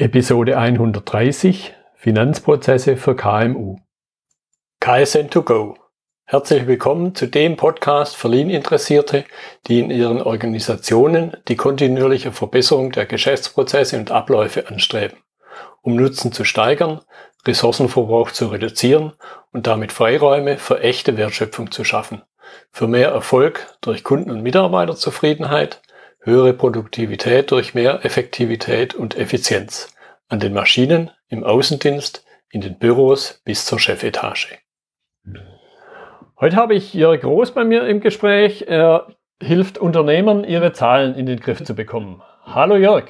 Episode 130 Finanzprozesse für KMU. KSN2Go. Herzlich willkommen zu dem Podcast für Lean-Interessierte, die in ihren Organisationen die kontinuierliche Verbesserung der Geschäftsprozesse und Abläufe anstreben, um Nutzen zu steigern, Ressourcenverbrauch zu reduzieren und damit Freiräume für echte Wertschöpfung zu schaffen, für mehr Erfolg durch Kunden- und Mitarbeiterzufriedenheit, höhere Produktivität durch mehr Effektivität und Effizienz an den Maschinen, im Außendienst, in den Büros bis zur Chefetage. Heute habe ich Jörg Groß bei mir im Gespräch. Er hilft Unternehmern, ihre Zahlen in den Griff zu bekommen. Hallo Jörg.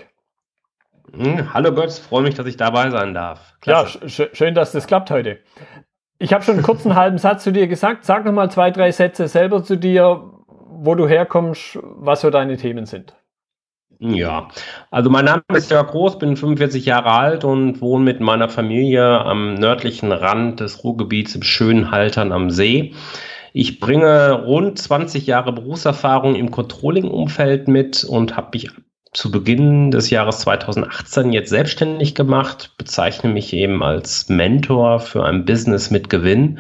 Hm, hallo Götz, freue mich, dass ich dabei sein darf. Klasse. Ja, sch schön, dass das klappt heute. Ich habe schon einen kurzen halben Satz zu dir gesagt. Sag noch mal zwei, drei Sätze selber zu dir, wo du herkommst, was so deine Themen sind. Ja, also mein Name ist Jörg Groß, bin 45 Jahre alt und wohne mit meiner Familie am nördlichen Rand des Ruhrgebiets im schönen Haltern am See. Ich bringe rund 20 Jahre Berufserfahrung im Controlling-Umfeld mit und habe mich zu Beginn des Jahres 2018 jetzt selbstständig gemacht, bezeichne mich eben als Mentor für ein Business mit Gewinn,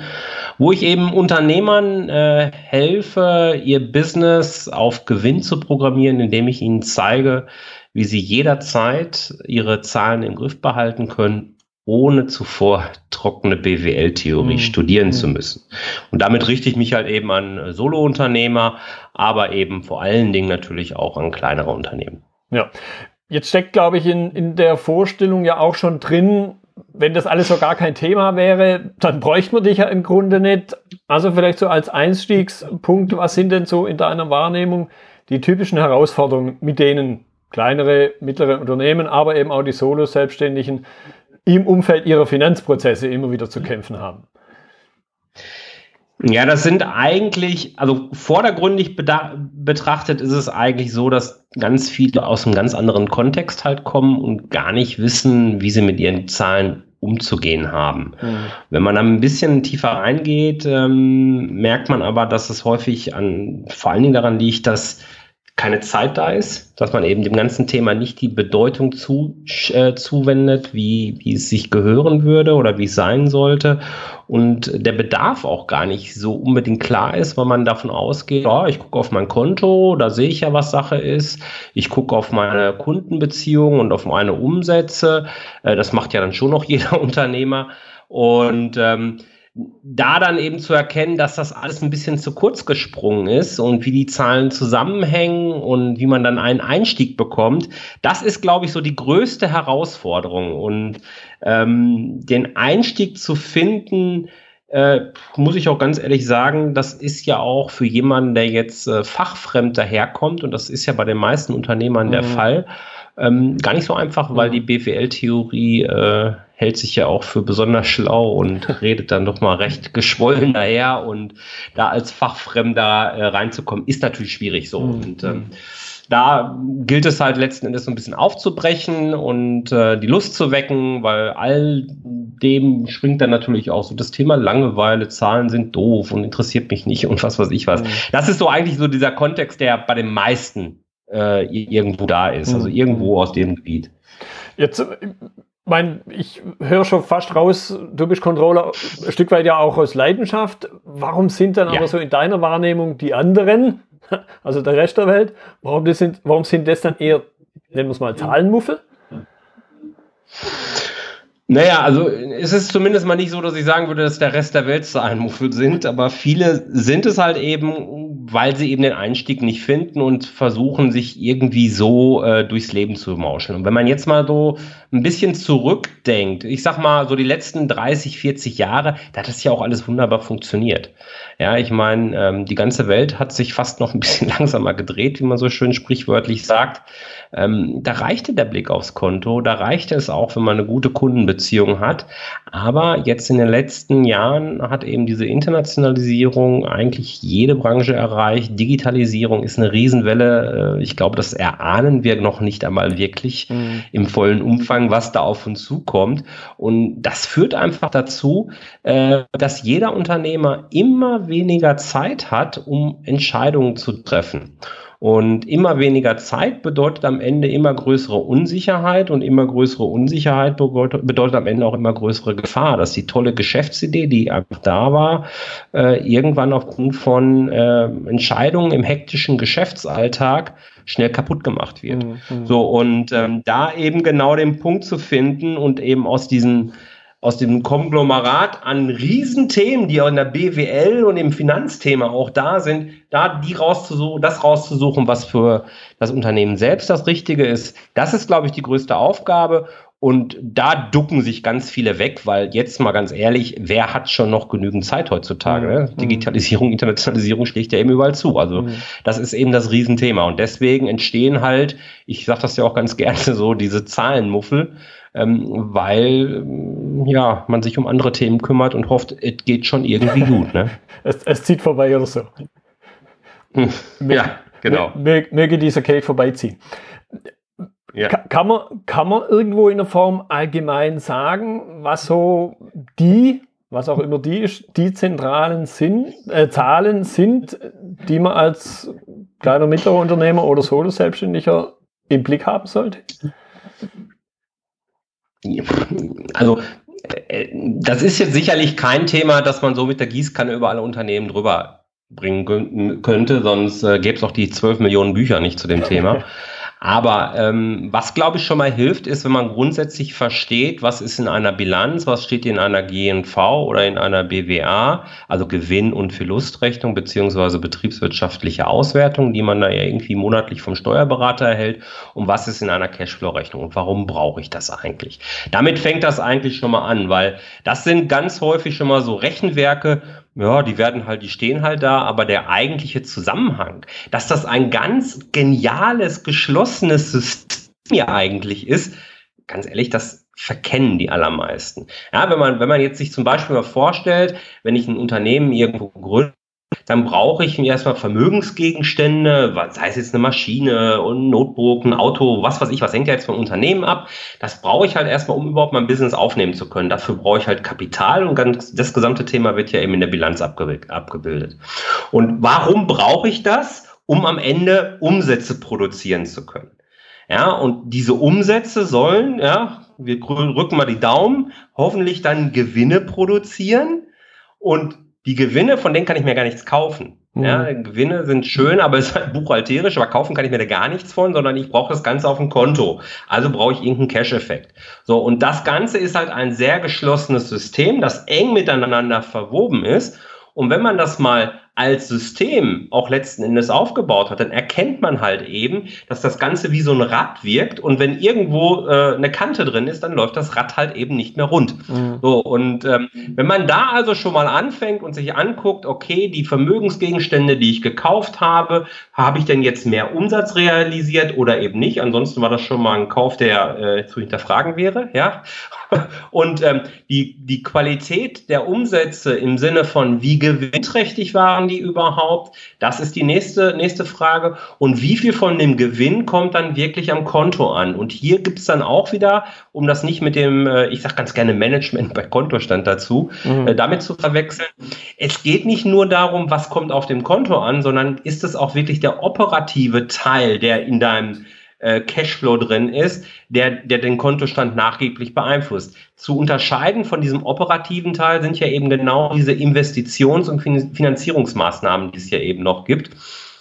wo ich eben Unternehmern äh, helfe, ihr Business auf Gewinn zu programmieren, indem ich ihnen zeige, wie sie jederzeit ihre Zahlen im Griff behalten können, ohne zuvor trockene BWL-Theorie mhm. studieren mhm. zu müssen. Und damit richte ich mich halt eben an Solo-Unternehmer, aber eben vor allen Dingen natürlich auch an kleinere Unternehmen. Ja. Jetzt steckt, glaube ich, in, in der Vorstellung ja auch schon drin, wenn das alles so gar kein Thema wäre, dann bräuchte man dich ja im Grunde nicht. Also vielleicht so als Einstiegspunkt, was sind denn so in deiner Wahrnehmung die typischen Herausforderungen, mit denen kleinere, mittlere Unternehmen, aber eben auch die Solo-Selbstständigen im Umfeld ihrer Finanzprozesse immer wieder zu kämpfen haben? Ja, das sind eigentlich, also vordergründig betrachtet ist es eigentlich so, dass ganz viele aus einem ganz anderen Kontext halt kommen und gar nicht wissen, wie sie mit ihren Zahlen umzugehen haben. Mhm. Wenn man dann ein bisschen tiefer reingeht, ähm, merkt man aber, dass es häufig an, vor allen Dingen daran liegt, dass keine Zeit da ist, dass man eben dem ganzen Thema nicht die Bedeutung zu, äh, zuwendet, wie, wie es sich gehören würde oder wie es sein sollte. Und der Bedarf auch gar nicht so unbedingt klar ist, weil man davon ausgeht, oh, ich gucke auf mein Konto, da sehe ich ja, was Sache ist. Ich gucke auf meine Kundenbeziehungen und auf meine Umsätze. Äh, das macht ja dann schon noch jeder Unternehmer. Und ähm, da dann eben zu erkennen, dass das alles ein bisschen zu kurz gesprungen ist und wie die Zahlen zusammenhängen und wie man dann einen Einstieg bekommt, das ist, glaube ich, so die größte Herausforderung. Und ähm, den Einstieg zu finden, äh, muss ich auch ganz ehrlich sagen, das ist ja auch für jemanden, der jetzt äh, fachfremd daherkommt, und das ist ja bei den meisten Unternehmern mhm. der Fall, ähm, gar nicht so einfach, weil die BWL-Theorie äh, hält sich ja auch für besonders schlau und redet dann doch mal recht geschwollen daher und da als Fachfremder äh, reinzukommen, ist natürlich schwierig so. Mhm. Und ähm, da gilt es halt letzten Endes so ein bisschen aufzubrechen und äh, die Lust zu wecken, weil all dem schwingt dann natürlich auch so das Thema Langeweile, Zahlen sind doof und interessiert mich nicht und was weiß ich was. Mhm. Das ist so eigentlich so dieser Kontext, der bei den meisten äh, irgendwo da ist, also mhm. irgendwo aus dem Gebiet. Jetzt, mein, ich höre schon fast raus, du bist Controller ein Stück weit ja auch aus Leidenschaft. Warum sind dann ja. aber so in deiner Wahrnehmung die anderen, also der Rest der Welt, warum, das sind, warum sind das dann eher, nennen wir es mal, Zahlenmuffel? Naja, also es ist zumindest mal nicht so, dass ich sagen würde, dass der Rest der Welt Zahlenmuffel sind, aber viele sind es halt eben, weil sie eben den Einstieg nicht finden und versuchen, sich irgendwie so äh, durchs Leben zu mauscheln. Und wenn man jetzt mal so ein bisschen zurückdenkt, ich sag mal so die letzten 30, 40 Jahre, da hat das ja auch alles wunderbar funktioniert. Ja, ich meine, ähm, die ganze Welt hat sich fast noch ein bisschen langsamer gedreht, wie man so schön sprichwörtlich sagt. Ähm, da reichte der Blick aufs Konto, da reichte es auch, wenn man eine gute Kundenbeziehung hat. Aber jetzt in den letzten Jahren hat eben diese Internationalisierung eigentlich jede Branche erreicht. Digitalisierung ist eine Riesenwelle. Äh, ich glaube, das erahnen wir noch nicht einmal wirklich mhm. im vollen Umfang, was da auf uns zukommt. Und das führt einfach dazu, äh, dass jeder Unternehmer immer weniger Zeit hat, um Entscheidungen zu treffen. Und immer weniger Zeit bedeutet am Ende immer größere Unsicherheit und immer größere Unsicherheit bedeutet am Ende auch immer größere Gefahr, dass die tolle Geschäftsidee, die einfach da war, äh, irgendwann aufgrund von äh, Entscheidungen im hektischen Geschäftsalltag schnell kaputt gemacht wird. Mhm. mhm. So, und ähm, da eben genau den Punkt zu finden und eben aus diesen aus dem Konglomerat an Riesenthemen, die auch in der BWL und im Finanzthema auch da sind, da die rauszusuchen, das rauszusuchen, was für das Unternehmen selbst das Richtige ist. Das ist, glaube ich, die größte Aufgabe. Und da ducken sich ganz viele weg, weil jetzt mal ganz ehrlich, wer hat schon noch genügend Zeit heutzutage? Ne? Mhm. Digitalisierung, Internationalisierung schlägt ja eben überall zu. Also mhm. das ist eben das Riesenthema. Und deswegen entstehen halt, ich sage das ja auch ganz gerne so, diese Zahlenmuffel, weil ähm, ja, man sich um andere Themen kümmert und hofft, es geht schon irgendwie gut. Ne? es, es zieht vorbei oder so. Ja, genau. Möge dieser Cake vorbeiziehen. Ja. Kann, man, kann man irgendwo in der Form allgemein sagen, was so die, was auch immer die ist, die zentralen sind, äh, Zahlen sind, die man als kleiner mittlerer Unternehmer oder Solo-Selbstständiger im Blick haben sollte? Also äh, das ist jetzt sicherlich kein Thema, dass man so mit der Gießkanne über alle Unternehmen drüber bringen könnte, sonst äh, gäbe es auch die 12 Millionen Bücher nicht zu dem Thema. Aber ähm, was, glaube ich, schon mal hilft, ist, wenn man grundsätzlich versteht, was ist in einer Bilanz, was steht in einer GNV oder in einer BWA, also Gewinn- und Verlustrechnung beziehungsweise betriebswirtschaftliche Auswertung, die man da ja irgendwie monatlich vom Steuerberater erhält, und was ist in einer Cashflow-Rechnung und warum brauche ich das eigentlich? Damit fängt das eigentlich schon mal an, weil das sind ganz häufig schon mal so Rechenwerke, ja, die werden halt, die stehen halt da, aber der eigentliche Zusammenhang, dass das ein ganz geniales, geschlossenes System hier eigentlich ist, ganz ehrlich, das verkennen die allermeisten. Ja, wenn man, wenn man jetzt sich zum Beispiel mal vorstellt, wenn ich ein Unternehmen irgendwo gründe, dann brauche ich erstmal Vermögensgegenstände, sei es jetzt eine Maschine, ein Notebook, ein Auto, was weiß ich, was hängt ja jetzt vom Unternehmen ab. Das brauche ich halt erstmal, um überhaupt mein Business aufnehmen zu können. Dafür brauche ich halt Kapital und ganz, das gesamte Thema wird ja eben in der Bilanz abgebildet. Und warum brauche ich das? Um am Ende Umsätze produzieren zu können. Ja, und diese Umsätze sollen, ja, wir rücken mal die Daumen, hoffentlich dann Gewinne produzieren und die Gewinne, von denen kann ich mir gar nichts kaufen. Mhm. Ja, Gewinne sind schön, aber es ist halt buchhalterisch, aber kaufen kann ich mir da gar nichts von, sondern ich brauche das Ganze auf dem Konto. Also brauche ich irgendeinen Cash-Effekt. So, und das Ganze ist halt ein sehr geschlossenes System, das eng miteinander verwoben ist. Und wenn man das mal als System auch letzten Endes aufgebaut hat, dann erkennt man halt eben, dass das Ganze wie so ein Rad wirkt und wenn irgendwo äh, eine Kante drin ist, dann läuft das Rad halt eben nicht mehr rund. Mhm. So, und ähm, wenn man da also schon mal anfängt und sich anguckt, okay, die Vermögensgegenstände, die ich gekauft habe, habe ich denn jetzt mehr Umsatz realisiert oder eben nicht? Ansonsten war das schon mal ein Kauf, der äh, zu hinterfragen wäre, ja. Und ähm, die, die Qualität der Umsätze im Sinne von, wie gewinnträchtig waren die überhaupt? Das ist die nächste, nächste Frage. Und wie viel von dem Gewinn kommt dann wirklich am Konto an? Und hier gibt es dann auch wieder, um das nicht mit dem, äh, ich sage ganz gerne Management bei Kontostand dazu, mhm. äh, damit zu verwechseln. Es geht nicht nur darum, was kommt auf dem Konto an, sondern ist es auch wirklich der operative Teil, der in deinem äh, Cashflow drin ist, der, der den Kontostand nachgeblich beeinflusst. Zu unterscheiden von diesem operativen Teil sind ja eben genau diese Investitions- und Finanzierungsmaßnahmen, die es ja eben noch gibt.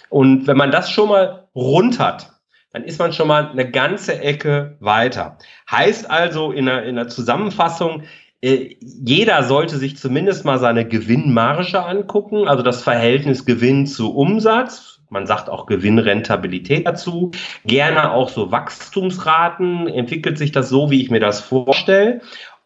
Und wenn man das schon mal rund hat, dann ist man schon mal eine ganze Ecke weiter. Heißt also in der, in der Zusammenfassung, äh, jeder sollte sich zumindest mal seine Gewinnmarge angucken, also das Verhältnis Gewinn zu Umsatz man sagt auch Gewinnrentabilität dazu. Gerne auch so Wachstumsraten. Entwickelt sich das so, wie ich mir das vorstelle?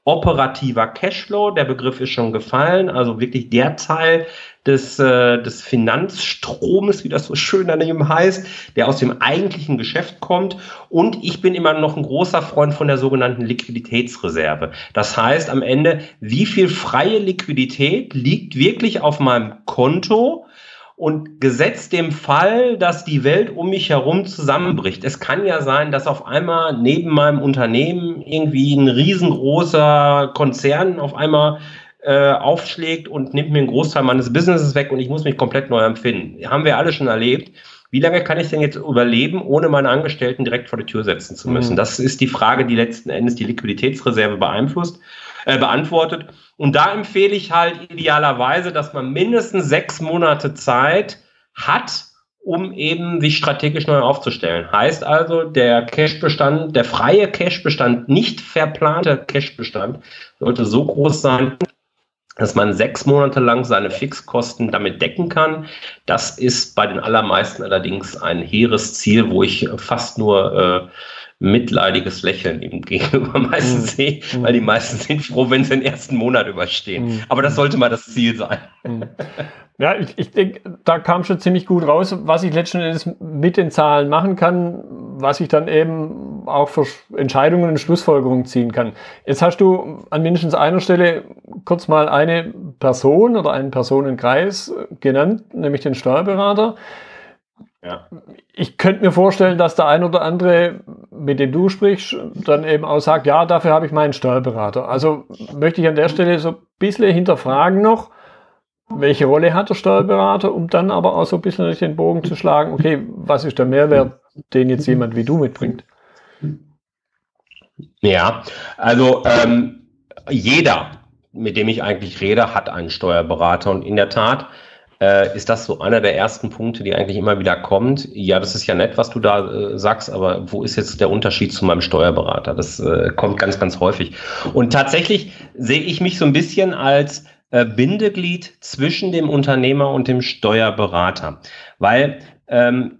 Operativer Cashflow, der Begriff ist schon gefallen, also wirklich der Teil des, äh, des Finanzstromes, wie das so schön daneben heißt, der aus dem eigentlichen Geschäft kommt. Und ich bin immer noch ein großer Freund von der sogenannten Liquiditätsreserve. Das heißt am Ende, wie viel freie Liquidität liegt wirklich auf meinem Konto, und gesetzt dem Fall, dass die Welt um mich herum zusammenbricht. Es kann ja sein, dass auf einmal neben meinem Unternehmen irgendwie ein riesengroßer Konzern auf einmal äh, aufschlägt und nimmt mir einen Großteil meines Businesses weg und ich muss mich komplett neu empfinden. Haben wir alle schon erlebt. wie lange kann ich denn jetzt überleben, ohne meine Angestellten direkt vor die Tür setzen zu müssen? Mhm. Das ist die Frage, die letzten Endes die Liquiditätsreserve beeinflusst, äh, beantwortet. Und da empfehle ich halt idealerweise, dass man mindestens sechs Monate Zeit hat, um eben sich strategisch neu aufzustellen. Heißt also, der Cash-Bestand, der freie Cash-Bestand, nicht verplante Cash-Bestand, sollte so groß sein, dass man sechs Monate lang seine Fixkosten damit decken kann. Das ist bei den allermeisten allerdings ein hehres Ziel, wo ich fast nur äh, mitleidiges Lächeln ihm gegenüber meistens mhm. sehe, weil die meisten sind froh, wenn sie den ersten Monat überstehen. Mhm. Aber das sollte mal das Ziel sein. Mhm. Ja, ich, ich denke, da kam schon ziemlich gut raus, was ich letzten Endes mit den Zahlen machen kann, was ich dann eben auch für Entscheidungen und Schlussfolgerungen ziehen kann. Jetzt hast du an mindestens einer Stelle kurz mal eine Person oder einen Personenkreis genannt, nämlich den Steuerberater. Ja. Ich könnte mir vorstellen, dass der ein oder andere, mit dem du sprichst, dann eben auch sagt, ja, dafür habe ich meinen Steuerberater. Also möchte ich an der Stelle so ein bisschen hinterfragen noch, welche Rolle hat der Steuerberater, um dann aber auch so ein bisschen durch den Bogen zu schlagen, okay, was ist der Mehrwert, den jetzt jemand wie du mitbringt? Ja, also ähm, jeder, mit dem ich eigentlich rede, hat einen Steuerberater und in der Tat äh, ist das so einer der ersten Punkte, die eigentlich immer wieder kommt. Ja, das ist ja nett, was du da äh, sagst, aber wo ist jetzt der Unterschied zu meinem Steuerberater? Das äh, kommt ganz, ganz häufig. Und tatsächlich sehe ich mich so ein bisschen als äh, Bindeglied zwischen dem Unternehmer und dem Steuerberater, weil ähm,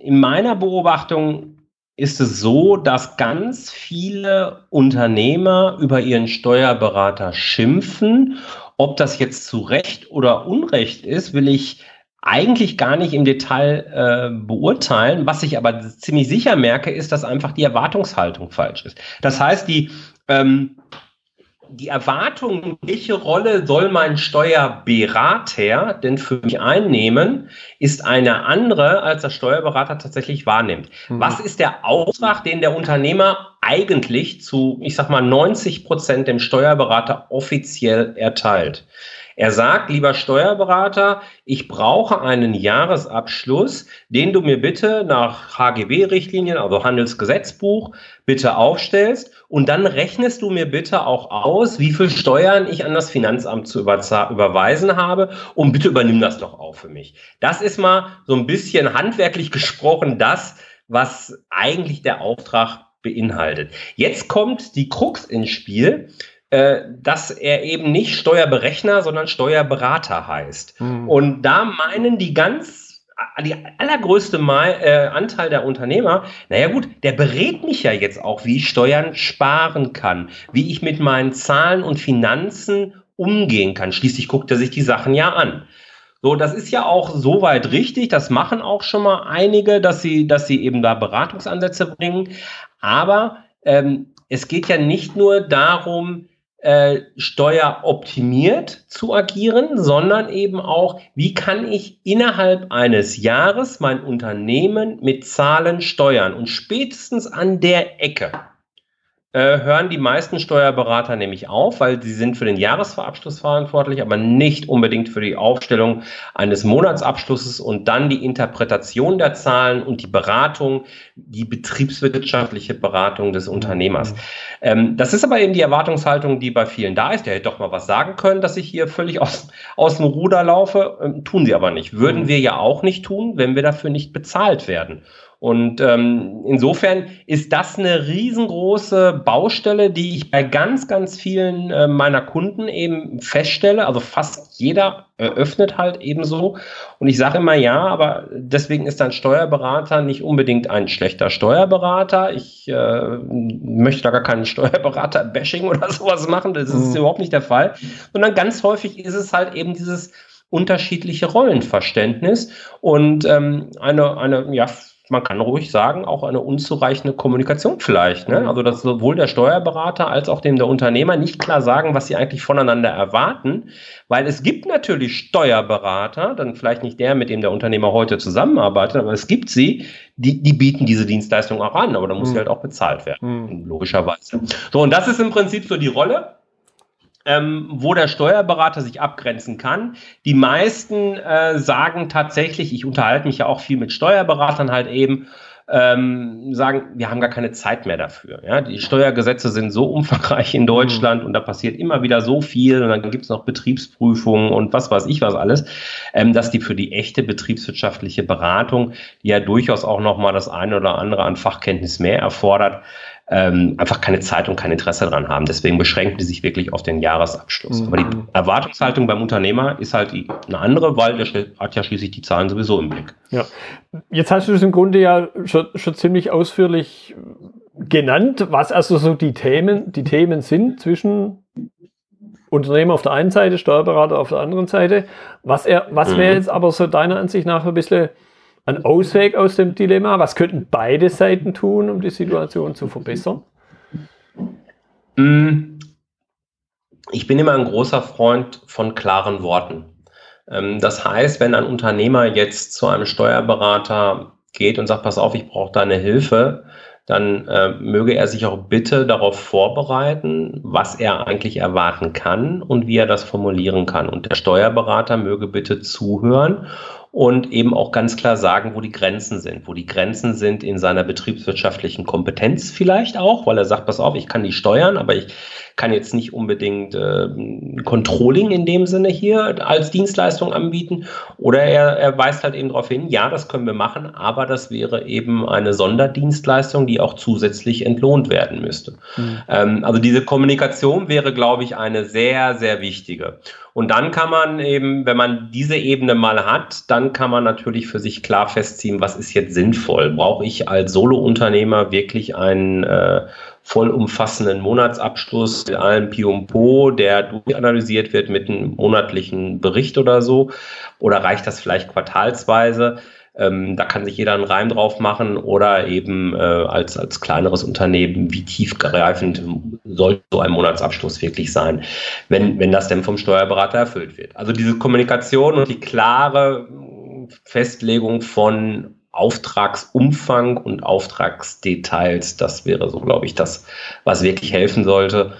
in meiner Beobachtung ist es so, dass ganz viele Unternehmer über ihren Steuerberater schimpfen ob das jetzt zu Recht oder Unrecht ist, will ich eigentlich gar nicht im Detail äh, beurteilen. Was ich aber ziemlich sicher merke, ist, dass einfach die Erwartungshaltung falsch ist. Das heißt, die ähm, die Erwartung, welche Rolle soll mein Steuerberater denn für mich einnehmen, ist eine andere, als der Steuerberater tatsächlich wahrnimmt. Mhm. Was ist der Auftrag, den der Unternehmer eigentlich zu, ich sag mal, 90 Prozent dem Steuerberater offiziell erteilt? Er sagt, lieber Steuerberater, ich brauche einen Jahresabschluss, den du mir bitte nach HGB-Richtlinien, also Handelsgesetzbuch, bitte aufstellst und dann rechnest du mir bitte auch aus, wie viel Steuern ich an das Finanzamt zu überweisen habe und bitte übernimm das doch auch für mich. Das ist mal so ein bisschen handwerklich gesprochen das, was eigentlich der Auftrag beinhaltet. Jetzt kommt die Krux ins Spiel. Äh, dass er eben nicht Steuerberechner, sondern Steuerberater heißt. Mhm. Und da meinen die ganz die allergrößte Mal, äh, Anteil der Unternehmer, naja gut, der berät mich ja jetzt auch, wie ich Steuern sparen kann, wie ich mit meinen Zahlen und Finanzen umgehen kann. Schließlich guckt er sich die Sachen ja an. So, das ist ja auch soweit richtig. Das machen auch schon mal einige, dass sie, dass sie eben da Beratungsansätze bringen. Aber ähm, es geht ja nicht nur darum, äh, steueroptimiert zu agieren, sondern eben auch, wie kann ich innerhalb eines Jahres mein Unternehmen mit Zahlen steuern und spätestens an der Ecke hören die meisten Steuerberater nämlich auf, weil sie sind für den Jahresabschluss verantwortlich, aber nicht unbedingt für die Aufstellung eines Monatsabschlusses und dann die Interpretation der Zahlen und die Beratung, die betriebswirtschaftliche Beratung des Unternehmers. Ähm, das ist aber eben die Erwartungshaltung, die bei vielen da ist. Der hätte doch mal was sagen können, dass ich hier völlig aus, aus dem Ruder laufe. Ähm, tun sie aber nicht. Würden mhm. wir ja auch nicht tun, wenn wir dafür nicht bezahlt werden. Und ähm, insofern ist das eine riesengroße Baustelle, die ich bei ganz, ganz vielen äh, meiner Kunden eben feststelle. Also fast jeder eröffnet halt ebenso. Und ich sage immer ja, aber deswegen ist ein Steuerberater nicht unbedingt ein schlechter Steuerberater. Ich äh, möchte da gar keinen Steuerberater-Bashing oder sowas machen. Das ist mhm. überhaupt nicht der Fall. Sondern ganz häufig ist es halt eben dieses unterschiedliche Rollenverständnis und ähm, eine, eine, ja, man kann ruhig sagen, auch eine unzureichende Kommunikation vielleicht. Ne? Also, dass sowohl der Steuerberater als auch dem der Unternehmer nicht klar sagen, was sie eigentlich voneinander erwarten, weil es gibt natürlich Steuerberater, dann vielleicht nicht der, mit dem der Unternehmer heute zusammenarbeitet, aber es gibt sie, die, die bieten diese Dienstleistung auch an, aber da muss mhm. sie halt auch bezahlt werden, mhm. logischerweise. So, und das ist im Prinzip so die Rolle ähm, wo der Steuerberater sich abgrenzen kann. Die meisten äh, sagen tatsächlich, ich unterhalte mich ja auch viel mit Steuerberatern halt eben, ähm, sagen, wir haben gar keine Zeit mehr dafür. Ja? Die Steuergesetze sind so umfangreich in Deutschland mhm. und da passiert immer wieder so viel und dann gibt es noch Betriebsprüfungen und was weiß ich was alles, ähm, dass die für die echte betriebswirtschaftliche Beratung, die ja durchaus auch nochmal das eine oder andere an Fachkenntnis mehr erfordert, ähm, einfach keine Zeit und kein Interesse daran haben. Deswegen beschränken die sich wirklich auf den Jahresabschluss. Mhm. Aber die Erwartungshaltung beim Unternehmer ist halt eine andere, weil der hat ja schließlich die Zahlen sowieso im Blick. Ja. Jetzt hast du es im Grunde ja schon, schon ziemlich ausführlich genannt, was also so die Themen, die Themen sind zwischen Unternehmer auf der einen Seite, Steuerberater auf der anderen Seite. Was, er, was wäre mhm. jetzt aber so deiner Ansicht nach ein bisschen ein Ausweg aus dem Dilemma? Was könnten beide Seiten tun, um die Situation zu verbessern? Mm. Ich bin immer ein großer Freund von klaren Worten. Ähm, das heißt, wenn ein Unternehmer jetzt zu einem Steuerberater geht und sagt, pass auf, ich brauche deine Hilfe, dann äh, möge er sich auch bitte darauf vorbereiten, was er eigentlich erwarten kann und wie er das formulieren kann. Und der Steuerberater möge bitte zuhören und eben auch ganz klar sagen, wo die Grenzen sind. Wo die Grenzen sind in seiner betriebswirtschaftlichen Kompetenz vielleicht auch, weil er sagt, pass auf, ich kann die steuern, aber ich kann jetzt nicht unbedingt äh, Controlling in dem Sinne hier als Dienstleistung anbieten. Oder er, er weist halt eben darauf hin, ja, das können wir machen, aber das wäre eben eine Sonderdienstleistung, die auch zusätzlich entlohnt werden müsste. Mhm. Ähm, also diese Kommunikation wäre, glaube ich, eine sehr, sehr wichtige. Und dann kann man eben, wenn man diese Ebene mal hat, dann kann man natürlich für sich klar festziehen, was ist jetzt sinnvoll. Brauche ich als Solo-Unternehmer wirklich einen äh, vollumfassenden Monatsabschluss mit allem Po, der durchanalysiert wird mit einem monatlichen Bericht oder so? Oder reicht das vielleicht quartalsweise? Ähm, da kann sich jeder einen Reim drauf machen oder eben äh, als, als kleineres Unternehmen, wie tiefgreifend soll so ein Monatsabschluss wirklich sein, wenn, wenn das denn vom Steuerberater erfüllt wird. Also diese Kommunikation und die klare Festlegung von Auftragsumfang und Auftragsdetails. Das wäre so, glaube ich, das, was wirklich helfen sollte.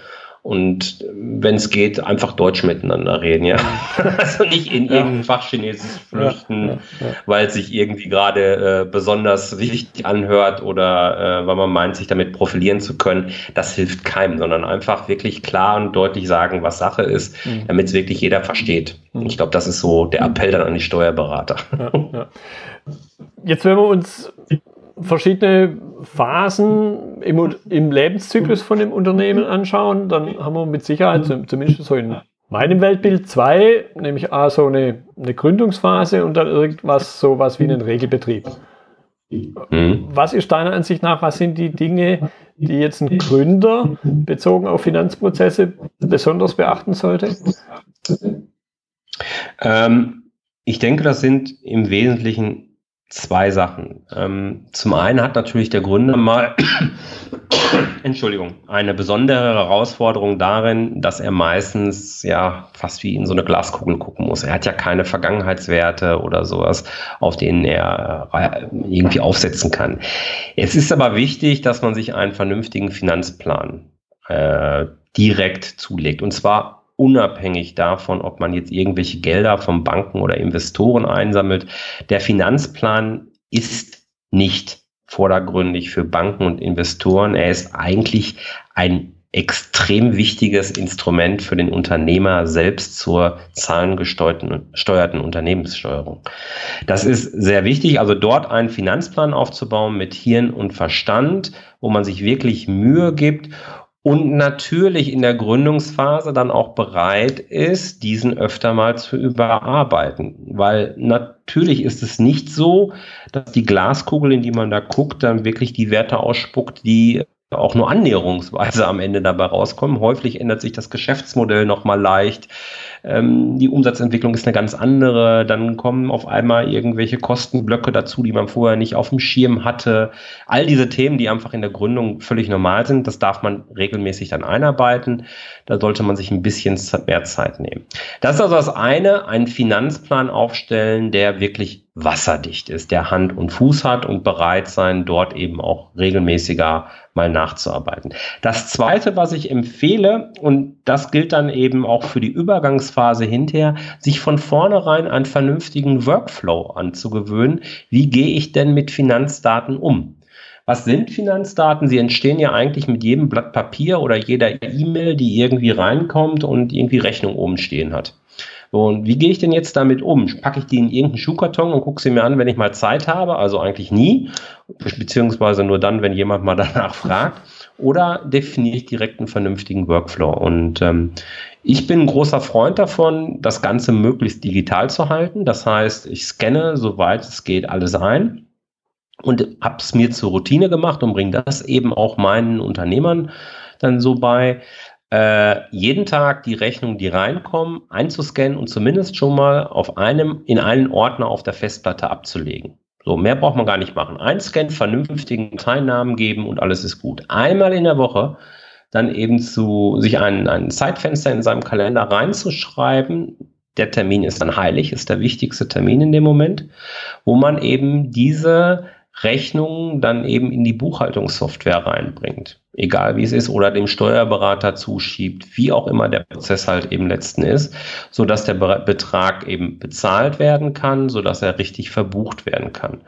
Und wenn es geht, einfach Deutsch miteinander reden, ja. also nicht in irgendein Fachchinesisch flüchten, ja, ja, ja. weil es sich irgendwie gerade äh, besonders wichtig anhört oder äh, weil man meint, sich damit profilieren zu können. Das hilft keinem, sondern einfach wirklich klar und deutlich sagen, was Sache ist, mhm. damit es wirklich jeder versteht. Mhm. Ich glaube, das ist so der Appell dann an die Steuerberater. Jetzt, wenn wir uns verschiedene Phasen im, im, Lebenszyklus von dem Unternehmen anschauen, dann haben wir mit Sicherheit zumindest so in meinem Weltbild zwei, nämlich A, so eine, eine Gründungsphase und dann irgendwas so was wie einen Regelbetrieb. Mhm. Was ist deiner Ansicht nach, was sind die Dinge, die jetzt ein Gründer bezogen auf Finanzprozesse besonders beachten sollte? Ähm, ich denke, das sind im Wesentlichen zwei Sachen. Ähm, zum einen hat natürlich der Gründer mal, Entschuldigung, eine besondere Herausforderung darin, dass er meistens ja fast wie in so eine Glaskugel gucken muss. Er hat ja keine Vergangenheitswerte oder sowas, auf denen er äh, irgendwie aufsetzen kann. Es ist aber wichtig, dass man sich einen vernünftigen Finanzplan äh, direkt zulegt. Und zwar unabhängig davon, ob man jetzt irgendwelche Gelder von Banken oder Investoren einsammelt. Der Finanzplan ist nicht vordergründig für Banken und Investoren. Er ist eigentlich ein extrem wichtiges Instrument für den Unternehmer selbst zur zahlengesteuerten Unternehmenssteuerung. Das ist sehr wichtig, also dort einen Finanzplan aufzubauen mit Hirn und Verstand, wo man sich wirklich Mühe gibt und natürlich in der Gründungsphase dann auch bereit ist, diesen öfter mal zu überarbeiten. Weil natürlich ist es nicht so, dass die Glaskugel, in die man da guckt, dann wirklich die Werte ausspuckt, die auch nur annäherungsweise am Ende dabei rauskommen. Häufig ändert sich das Geschäftsmodell nochmal leicht. Ähm, die Umsatzentwicklung ist eine ganz andere, dann kommen auf einmal irgendwelche Kostenblöcke dazu, die man vorher nicht auf dem Schirm hatte. All diese Themen, die einfach in der Gründung völlig normal sind, das darf man regelmäßig dann einarbeiten. Da sollte man sich ein bisschen mehr Zeit nehmen. Das ist also das eine, einen Finanzplan aufstellen, der wirklich wasserdicht ist, der Hand und Fuß hat und bereit sein, dort eben auch regelmäßiger mal nachzuarbeiten. Das zweite, was ich empfehle, und das gilt dann eben auch für die Übergangsphase hinterher, sich von vornherein einen vernünftigen Workflow anzugewöhnen. Wie gehe ich denn mit Finanzdaten um? Was sind Finanzdaten? Sie entstehen ja eigentlich mit jedem Blatt Papier oder jeder E-Mail, die irgendwie reinkommt und irgendwie Rechnung oben stehen hat. Und wie gehe ich denn jetzt damit um? Packe ich die in irgendeinen Schuhkarton und gucke sie mir an, wenn ich mal Zeit habe? Also eigentlich nie, beziehungsweise nur dann, wenn jemand mal danach fragt. Oder definiere ich direkt einen vernünftigen Workflow? Und ähm, ich bin ein großer Freund davon, das Ganze möglichst digital zu halten. Das heißt, ich scanne, soweit es geht, alles ein und habe es mir zur Routine gemacht und bringe das eben auch meinen Unternehmern dann so bei, äh, jeden Tag die Rechnungen, die reinkommen, einzuscannen und zumindest schon mal auf einem, in einen Ordner auf der Festplatte abzulegen. So, mehr braucht man gar nicht machen. Einscannen, vernünftigen Teilnamen geben und alles ist gut. Einmal in der Woche dann eben zu, sich ein, ein Zeitfenster in seinem Kalender reinzuschreiben. Der Termin ist dann heilig, ist der wichtigste Termin in dem Moment, wo man eben diese Rechnungen dann eben in die Buchhaltungssoftware reinbringt. Egal wie es ist, oder dem Steuerberater zuschiebt, wie auch immer der Prozess halt eben letzten ist, so dass der Betrag eben bezahlt werden kann, so dass er richtig verbucht werden kann.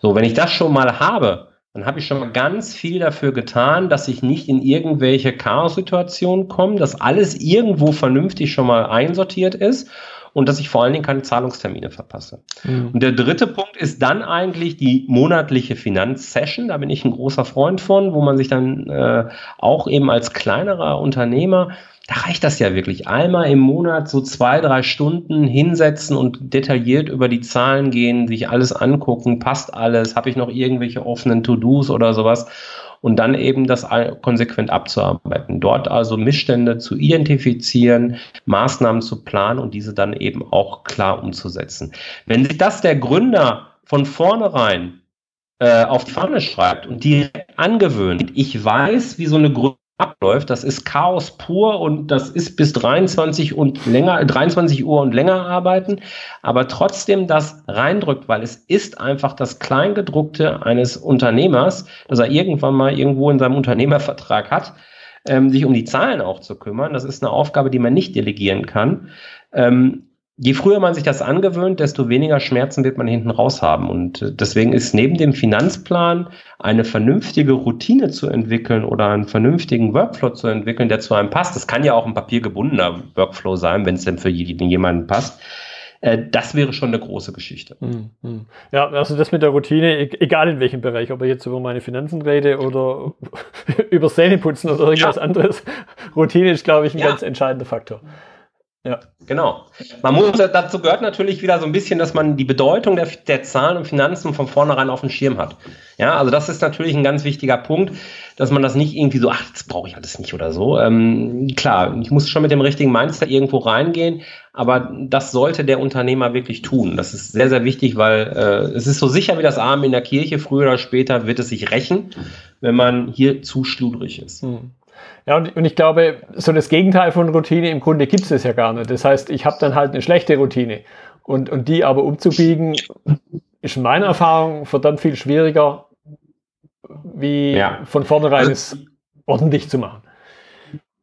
So, wenn ich das schon mal habe, dann habe ich schon mal ganz viel dafür getan, dass ich nicht in irgendwelche Chaos-Situationen komme, dass alles irgendwo vernünftig schon mal einsortiert ist und dass ich vor allen Dingen keine Zahlungstermine verpasse. Mhm. Und der dritte Punkt ist dann eigentlich die monatliche Finanzsession. Da bin ich ein großer Freund von, wo man sich dann äh, auch eben als kleinerer Unternehmer da reicht das ja wirklich. Einmal im Monat so zwei, drei Stunden hinsetzen und detailliert über die Zahlen gehen, sich alles angucken, passt alles, habe ich noch irgendwelche offenen To-Dos oder sowas und dann eben das konsequent abzuarbeiten. Dort also Missstände zu identifizieren, Maßnahmen zu planen und diese dann eben auch klar umzusetzen. Wenn sich das der Gründer von vornherein äh, auf die Fahne schreibt und direkt angewöhnt, ich weiß, wie so eine Gründung abläuft. Das ist Chaos pur und das ist bis 23 und länger, 23 Uhr und länger arbeiten, aber trotzdem das reindrückt, weil es ist einfach das Kleingedruckte eines Unternehmers, dass er irgendwann mal irgendwo in seinem Unternehmervertrag hat, ähm, sich um die Zahlen auch zu kümmern. Das ist eine Aufgabe, die man nicht delegieren kann. Ähm, je früher man sich das angewöhnt, desto weniger Schmerzen wird man hinten raus haben. Und äh, deswegen ist neben dem Finanzplan eine vernünftige Routine zu entwickeln oder einen vernünftigen Workflow zu entwickeln, der zu einem passt. Das kann ja auch ein papiergebundener Workflow sein, wenn es denn für jemanden passt. Äh, das wäre schon eine große Geschichte. Hm, hm. Ja, also das mit der Routine, e-, egal in welchem Bereich, ob ich jetzt über meine Finanzen rede oder über Zähneputzen oder irgendwas ja. anderes, Routine ist, glaube ich, ein ja. ganz entscheidender Faktor. Ja, genau. Man muss, dazu gehört natürlich wieder so ein bisschen, dass man die Bedeutung der, der Zahlen und Finanzen von vornherein auf dem Schirm hat. Ja, also das ist natürlich ein ganz wichtiger Punkt, dass man das nicht irgendwie so, ach, das brauche ich alles nicht oder so. Ähm, klar, ich muss schon mit dem richtigen Mindset irgendwo reingehen, aber das sollte der Unternehmer wirklich tun. Das ist sehr, sehr wichtig, weil äh, es ist so sicher wie das Arm in der Kirche, früher oder später wird es sich rächen, wenn man hier zu schludrig ist. Hm. Ja, und, und ich glaube, so das Gegenteil von Routine im Grunde gibt es ja gar nicht. Das heißt, ich habe dann halt eine schlechte Routine. Und, und die aber umzubiegen, ist in meiner Erfahrung verdammt viel schwieriger, wie ja. von vornherein es ordentlich zu machen.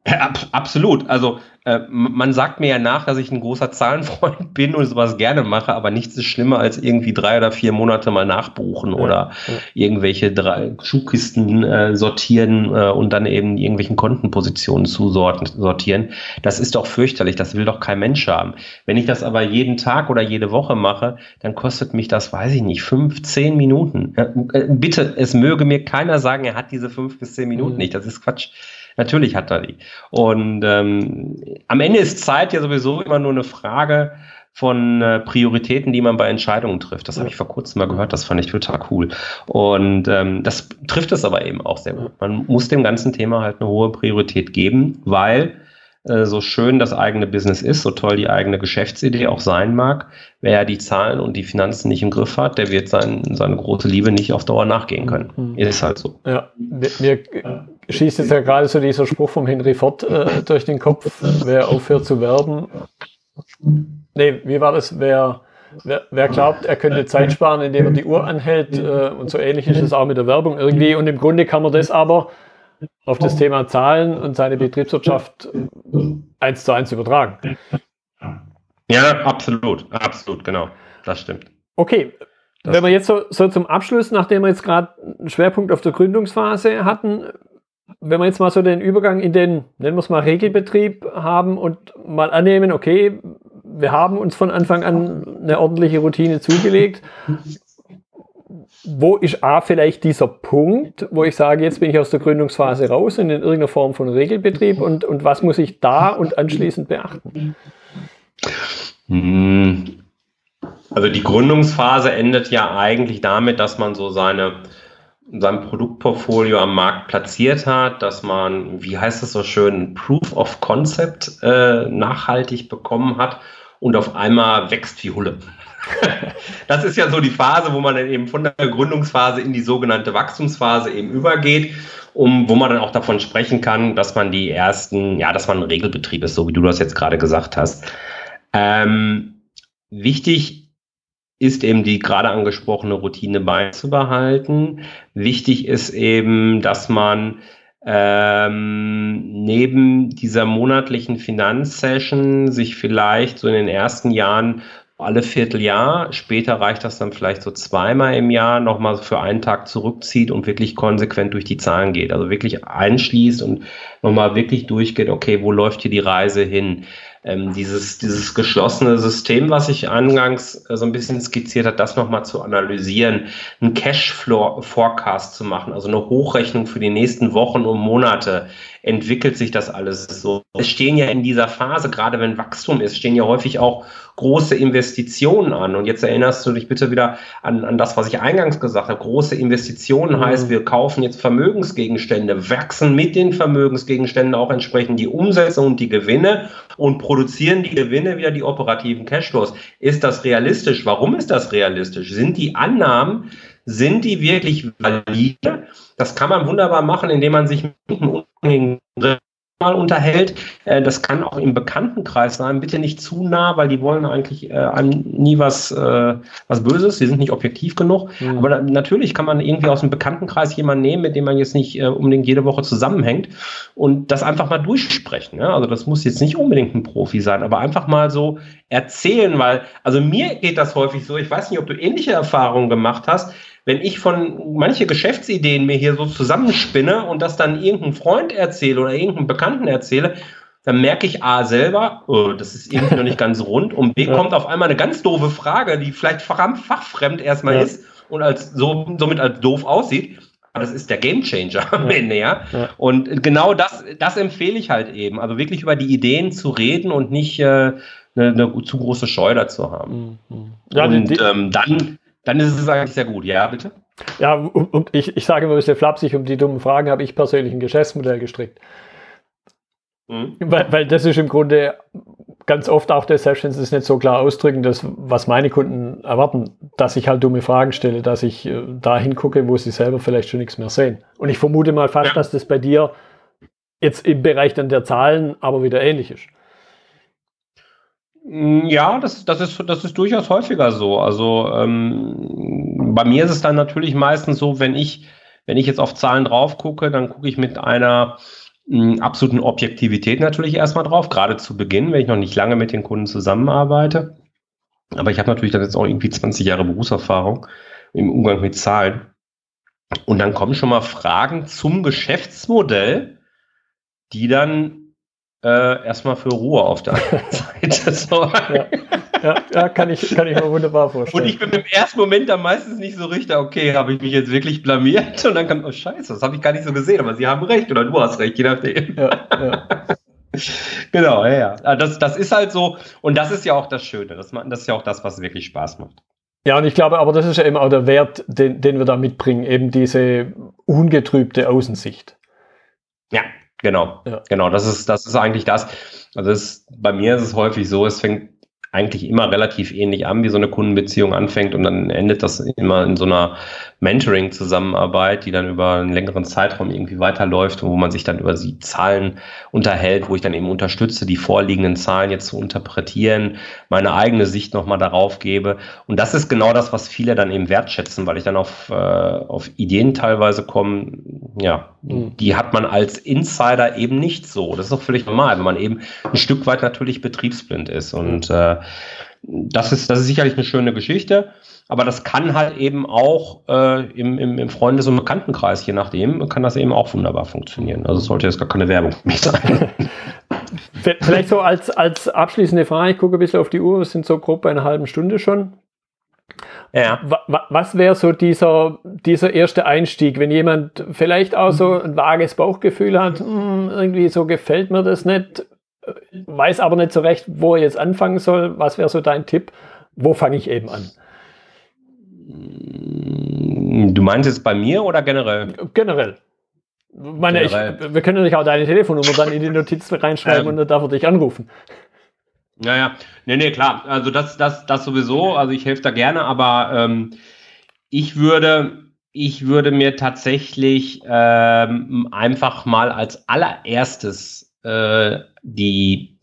Ja, absolut. Also äh, man sagt mir ja nach, dass ich ein großer Zahlenfreund bin und sowas gerne mache, aber nichts ist schlimmer als irgendwie drei oder vier Monate mal nachbuchen ja, oder ja. irgendwelche drei Schuhkisten äh, sortieren äh, und dann eben irgendwelchen Kontenpositionen zusortieren. Das ist doch fürchterlich, das will doch kein Mensch haben. Wenn ich das aber jeden Tag oder jede Woche mache, dann kostet mich das, weiß ich nicht, fünf, zehn Minuten. Äh, bitte, es möge mir keiner sagen, er hat diese fünf bis zehn Minuten mhm. nicht. Das ist Quatsch. Natürlich hat er die. Und ähm, am Ende ist Zeit ja sowieso immer nur eine Frage von äh, Prioritäten, die man bei Entscheidungen trifft. Das habe ich vor kurzem mal gehört, das fand ich total cool. Und ähm, das trifft es aber eben auch sehr gut. Man muss dem ganzen Thema halt eine hohe Priorität geben, weil so schön das eigene Business ist, so toll die eigene Geschäftsidee auch sein mag, wer ja die Zahlen und die Finanzen nicht im Griff hat, der wird sein, seine große Liebe nicht auf Dauer nachgehen können. Mhm. Ist halt so. Ja, mir, schießt jetzt ja gerade so dieser Spruch vom Henry Ford äh, durch den Kopf, wer aufhört zu werben. Nee, wie war das? Wer, wer, wer glaubt, er könnte Zeit sparen, indem er die Uhr anhält äh, und so ähnlich ist es auch mit der Werbung irgendwie. Und im Grunde kann man das aber auf das Thema Zahlen und seine Betriebswirtschaft eins zu eins übertragen. Ja, absolut, absolut, genau. Das stimmt. Okay, das wenn wir jetzt so, so zum Abschluss, nachdem wir jetzt gerade einen Schwerpunkt auf der Gründungsphase hatten, wenn wir jetzt mal so den Übergang in den, nennen wir es mal, Regelbetrieb haben und mal annehmen, okay, wir haben uns von Anfang an eine ordentliche Routine zugelegt wo ist A vielleicht dieser Punkt, wo ich sage, jetzt bin ich aus der Gründungsphase raus und in irgendeiner Form von Regelbetrieb und, und was muss ich da und anschließend beachten? Hm. Also die Gründungsphase endet ja eigentlich damit, dass man so seine sein Produktportfolio am Markt platziert hat, dass man, wie heißt es so schön, Proof of Concept äh, nachhaltig bekommen hat und auf einmal wächst wie Hulle. das ist ja so die Phase, wo man dann eben von der Gründungsphase in die sogenannte Wachstumsphase eben übergeht, um, wo man dann auch davon sprechen kann, dass man die ersten, ja, dass man ein Regelbetrieb ist, so wie du das jetzt gerade gesagt hast. Ähm, wichtig ist eben die gerade angesprochene Routine beizubehalten. Wichtig ist eben, dass man ähm, neben dieser monatlichen Finanzsession sich vielleicht so in den ersten Jahren alle Vierteljahr. Später reicht das dann vielleicht so zweimal im Jahr nochmal für einen Tag zurückzieht und wirklich konsequent durch die Zahlen geht. Also wirklich einschließt und nochmal wirklich durchgeht, okay, wo läuft hier die Reise hin? Ähm, dieses, dieses geschlossene System, was ich angangs äh, so ein bisschen skizziert hat, das nochmal zu analysieren, einen Cashflow-Forecast zu machen, also eine Hochrechnung für die nächsten Wochen und Monate. Entwickelt sich das alles so? Es stehen ja in dieser Phase, gerade wenn Wachstum ist, stehen ja häufig auch große Investitionen an. Und jetzt erinnerst du dich bitte wieder an, an das, was ich eingangs gesagt habe. Große Investitionen mhm. heißt, wir kaufen jetzt Vermögensgegenstände, wachsen mit den Vermögensgegenständen auch entsprechend die Umsätze und die Gewinne und produzieren die Gewinne wieder die operativen Cashflows. Ist das realistisch? Warum ist das realistisch? Sind die Annahmen, sind die wirklich valide? Das kann man wunderbar machen, indem man sich mit einem unabhängigen mal unterhält. Äh, das kann auch im Bekanntenkreis sein. Bitte nicht zu nah, weil die wollen eigentlich äh, nie was, äh, was Böses. Sie sind nicht objektiv genug. Mhm. Aber natürlich kann man irgendwie aus dem Bekanntenkreis jemanden nehmen, mit dem man jetzt nicht unbedingt jede Woche zusammenhängt und das einfach mal durchsprechen. Also das muss jetzt nicht unbedingt ein Profi sein, aber einfach mal so erzählen, weil, also mir geht das häufig so, ich weiß nicht, ob du ähnliche Erfahrungen gemacht hast, wenn ich von manche Geschäftsideen mir hier so zusammenspinne und das dann irgendeinem Freund erzähle oder irgendeinem Bekannten erzähle, dann merke ich A selber, oh, das ist irgendwie noch nicht ganz rund und B ja. kommt auf einmal eine ganz doofe Frage, die vielleicht fachfremd erstmal ja. ist und als so, somit als doof aussieht. Aber das ist der Gamechanger am Ende, ja? ja. Und genau das, das empfehle ich halt eben. Also wirklich über die Ideen zu reden und nicht äh, eine, eine zu große Scheu dazu haben. Mhm. Ja, und ähm, dann dann ist es eigentlich sehr gut. Ja, bitte? Ja, und ich, ich sage immer ein bisschen flapsig, um die dummen Fragen habe ich persönlich ein Geschäftsmodell gestrickt. Mhm. Weil, weil das ist im Grunde ganz oft auch der Sessions ist nicht so klar ausdrücken, dass, was meine Kunden erwarten, dass ich halt dumme Fragen stelle, dass ich äh, da hingucke, wo sie selber vielleicht schon nichts mehr sehen. Und ich vermute mal fast, ja. dass das bei dir jetzt im Bereich dann der Zahlen aber wieder ähnlich ist. Mm, ja, das, das, ist, das ist durchaus häufiger so. Also ähm, bei mir ist es dann natürlich meistens so, wenn ich, wenn ich jetzt auf Zahlen drauf gucke, dann gucke ich mit einer mh, mm, absoluten Objektivität natürlich erstmal drauf, gerade zu Beginn, wenn ich noch nicht lange mit den Kunden zusammenarbeite. Aber ich habe natürlich dann jetzt auch irgendwie 20 Jahre Berufserfahrung im Umgang mit Zahlen. Und dann kommen schon mal Fragen zum Geschäftsmodell, die dann äh, erstmal für Ruhe auf der anderen Seite sorgen. Ja. Ja, ja, kann, ich, kann ich mir wunderbar vorstellen. Und ich bin im ersten Moment dann meistens nicht so richtig, okay, habe ich mich jetzt wirklich blamiert? Und dann kann, oh scheiße, das habe ich gar nicht so gesehen, aber sie haben recht oder du hast recht, je nachdem. Ja, ja. genau, ja, ja. Ah, das, das ist halt so, und das ist ja auch das Schöne, das, das ist ja auch das, was wirklich Spaß macht. Ja, und ich glaube, aber das ist ja eben auch der Wert, den, den wir da mitbringen, eben diese ungetrübte Außensicht. Ja, Genau, ja. genau. Das ist, das ist eigentlich das. Also das, bei mir ist es häufig so, es fängt eigentlich immer relativ ähnlich an, wie so eine Kundenbeziehung anfängt und dann endet das immer in so einer Mentoring-Zusammenarbeit, die dann über einen längeren Zeitraum irgendwie weiterläuft und wo man sich dann über die Zahlen unterhält, wo ich dann eben unterstütze, die vorliegenden Zahlen jetzt zu interpretieren, meine eigene Sicht nochmal darauf gebe. Und das ist genau das, was viele dann eben wertschätzen, weil ich dann auf, äh, auf Ideen teilweise komme, ja, mhm. die hat man als Insider eben nicht so. Das ist auch völlig normal, wenn man eben ein Stück weit natürlich betriebsblind ist. Und äh, das ist, das ist sicherlich eine schöne Geschichte. Aber das kann halt eben auch äh, im, im, im Freundes- und Bekanntenkreis, je nachdem, kann das eben auch wunderbar funktionieren. Also es sollte jetzt gar keine Werbung für mich sein. Vielleicht so als, als abschließende Frage, ich gucke ein bisschen auf die Uhr, wir sind so grob bei einer halben Stunde schon. Ja. Was wäre so dieser, dieser erste Einstieg, wenn jemand vielleicht auch so ein vages Bauchgefühl hat, hm, irgendwie so gefällt mir das nicht, weiß aber nicht so recht, wo er jetzt anfangen soll. Was wäre so dein Tipp? Wo fange ich eben an? Du meinst jetzt bei mir oder generell? Generell. Meine, generell. Ich, wir können nicht auch deine Telefonnummer dann in die Notizen reinschreiben ähm, und dann darf er dich anrufen. Naja, nee, nee, klar. Also das, das, das sowieso. Also ich helfe da gerne, aber ähm, ich würde, ich würde mir tatsächlich ähm, einfach mal als allererstes äh, die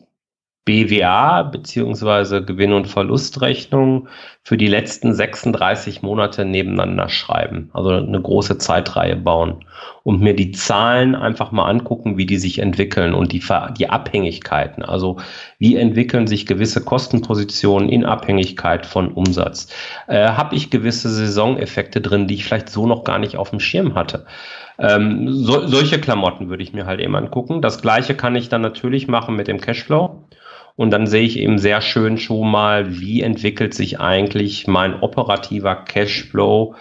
BWA beziehungsweise Gewinn- und Verlustrechnung für die letzten 36 Monate nebeneinander schreiben. Also eine große Zeitreihe bauen und mir die Zahlen einfach mal angucken, wie die sich entwickeln und die, die Abhängigkeiten. Also wie entwickeln sich gewisse Kostenpositionen in Abhängigkeit von Umsatz. Äh, Habe ich gewisse Saisoneffekte drin, die ich vielleicht so noch gar nicht auf dem Schirm hatte. Ähm, so, solche Klamotten würde ich mir halt eben angucken. Das gleiche kann ich dann natürlich machen mit dem Cashflow. Und dann sehe ich eben sehr schön schon mal, wie entwickelt sich eigentlich mein operativer Cashflow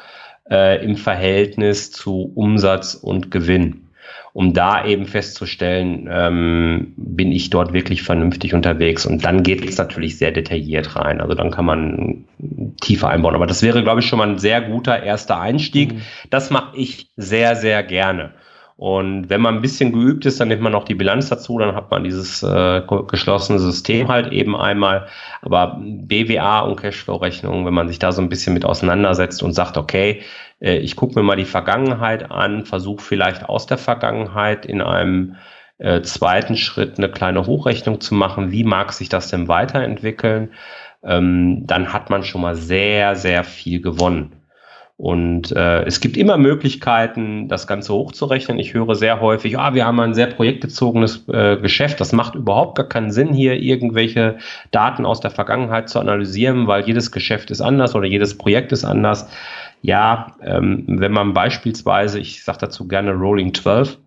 äh, im Verhältnis zu Umsatz und Gewinn. Um da eben festzustellen, ähm, bin ich dort wirklich vernünftig unterwegs. Und dann geht es natürlich sehr detailliert rein. Also dann kann man tiefer einbauen. Aber das wäre, glaube ich, schon mal ein sehr guter erster Einstieg. Mhm. Das mache ich sehr, sehr gerne. Und wenn man ein bisschen geübt ist, dann nimmt man noch die Bilanz dazu, dann hat man dieses äh, geschlossene System halt eben einmal. Aber BWA und Cashflow-Rechnung, wenn man sich da so ein bisschen mit auseinandersetzt und sagt, okay, äh, ich gucke mir mal die Vergangenheit an, versuche vielleicht aus der Vergangenheit in einem äh, zweiten Schritt eine kleine Hochrechnung zu machen, wie mag sich das denn weiterentwickeln, ähm, dann hat man schon mal sehr, sehr viel gewonnen. Und äh, es gibt immer Möglichkeiten, das Ganze hochzurechnen. Ich höre sehr häufig, ah, wir haben ein sehr projektbezogenes äh, Geschäft. Das macht überhaupt gar keinen Sinn, hier irgendwelche Daten aus der Vergangenheit zu analysieren, weil jedes Geschäft ist anders oder jedes Projekt ist anders. Ja, ähm, wenn man beispielsweise, ich sage dazu gerne Rolling 12,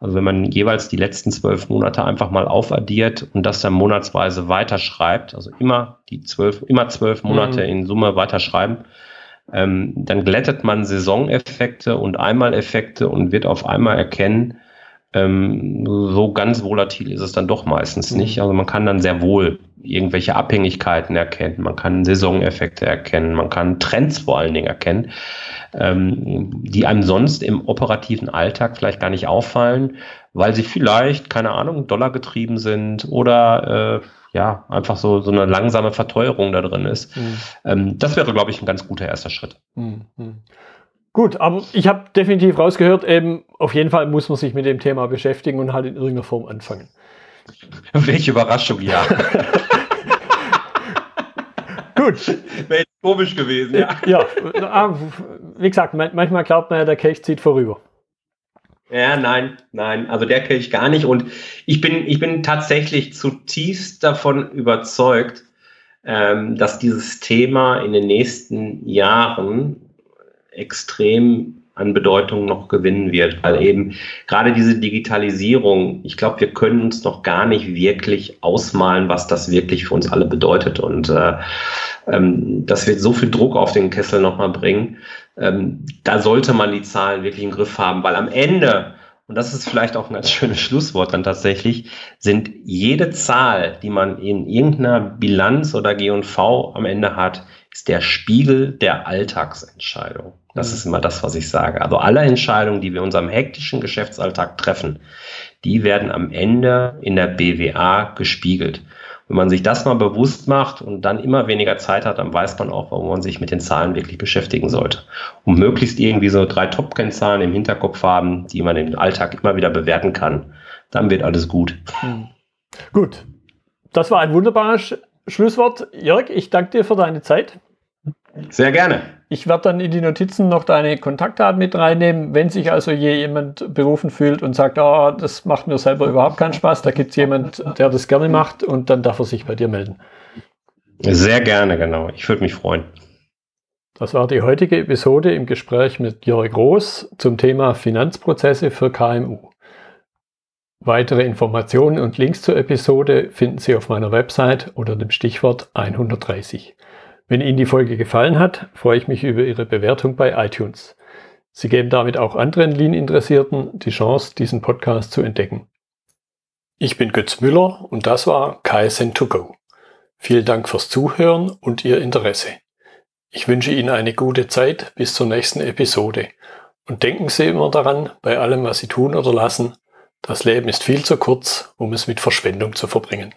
also wenn man jeweils die letzten zwölf Monate einfach mal aufaddiert und das dann monatsweise weiterschreibt, also immer die zwölf, immer zwölf Monate mhm. in Summe weiterschreiben, ähm, dann glättet man Saisoneffekte und Einmaleffekte und wird auf einmal erkennen, ähm, so ganz volatil ist es dann doch meistens mhm. nicht. Also man kann dann sehr wohl irgendwelche Abhängigkeiten erkennen, man kann Saisoneffekte erkennen, man kann Trends vor allen Dingen erkennen, ähm, die einem sonst im operativen Alltag vielleicht gar nicht auffallen, weil sie vielleicht, keine Ahnung, Dollar getrieben sind oder äh, ja, einfach so, so eine langsame Verteuerung da drin ist. Mhm. Ähm, das wäre, glaube ich, ein ganz guter erster Schritt. Mhm. Gut, aber ich habe definitiv rausgehört, eben auf jeden Fall muss man sich mit dem Thema beschäftigen und halt in irgendeiner Form anfangen. Welche Überraschung, ja. Gut. Wäre jetzt komisch gewesen, ja. Ja, ah, wie gesagt, manchmal glaubt man ja, der Kelch zieht vorüber. Ja, nein, nein, also der kenne ich gar nicht. Und ich bin, ich bin tatsächlich zutiefst davon überzeugt, ähm, dass dieses Thema in den nächsten Jahren extrem an Bedeutung noch gewinnen wird, weil eben gerade diese Digitalisierung, ich glaube, wir können uns noch gar nicht wirklich ausmalen, was das wirklich für uns alle bedeutet. Und äh, ähm, das wird so viel Druck auf den Kessel nochmal bringen. Ähm, da sollte man die Zahlen wirklich im Griff haben, weil am Ende, und das ist vielleicht auch ein ganz schönes Schlusswort dann tatsächlich, sind jede Zahl, die man in irgendeiner Bilanz oder G&V am Ende hat, ist der Spiegel der Alltagsentscheidung. Das ist immer das, was ich sage. Also alle Entscheidungen, die wir in unserem hektischen Geschäftsalltag treffen, die werden am Ende in der BWA gespiegelt. Wenn man sich das mal bewusst macht und dann immer weniger Zeit hat, dann weiß man auch, warum man sich mit den Zahlen wirklich beschäftigen sollte. Und möglichst irgendwie so drei Top-Kennzahlen im Hinterkopf haben, die man im Alltag immer wieder bewerten kann. Dann wird alles gut. Hm. Gut. Das war ein wunderbares Schlusswort. Jörg, ich danke dir für deine Zeit. Sehr gerne. Ich werde dann in die Notizen noch deine Kontaktdaten mit reinnehmen. Wenn sich also je jemand berufen fühlt und sagt, oh, das macht mir selber überhaupt keinen Spaß, da gibt es jemand, der das gerne macht und dann darf er sich bei dir melden. Sehr gerne, genau. Ich würde mich freuen. Das war die heutige Episode im Gespräch mit Jörg Roos zum Thema Finanzprozesse für KMU. Weitere Informationen und Links zur Episode finden Sie auf meiner Website unter dem Stichwort 130. Wenn Ihnen die Folge gefallen hat, freue ich mich über Ihre Bewertung bei iTunes. Sie geben damit auch anderen Lean-Interessierten die Chance, diesen Podcast zu entdecken. Ich bin Götz Müller und das war KSN2Go. Vielen Dank fürs Zuhören und Ihr Interesse. Ich wünsche Ihnen eine gute Zeit bis zur nächsten Episode. Und denken Sie immer daran, bei allem, was Sie tun oder lassen, das Leben ist viel zu kurz, um es mit Verschwendung zu verbringen.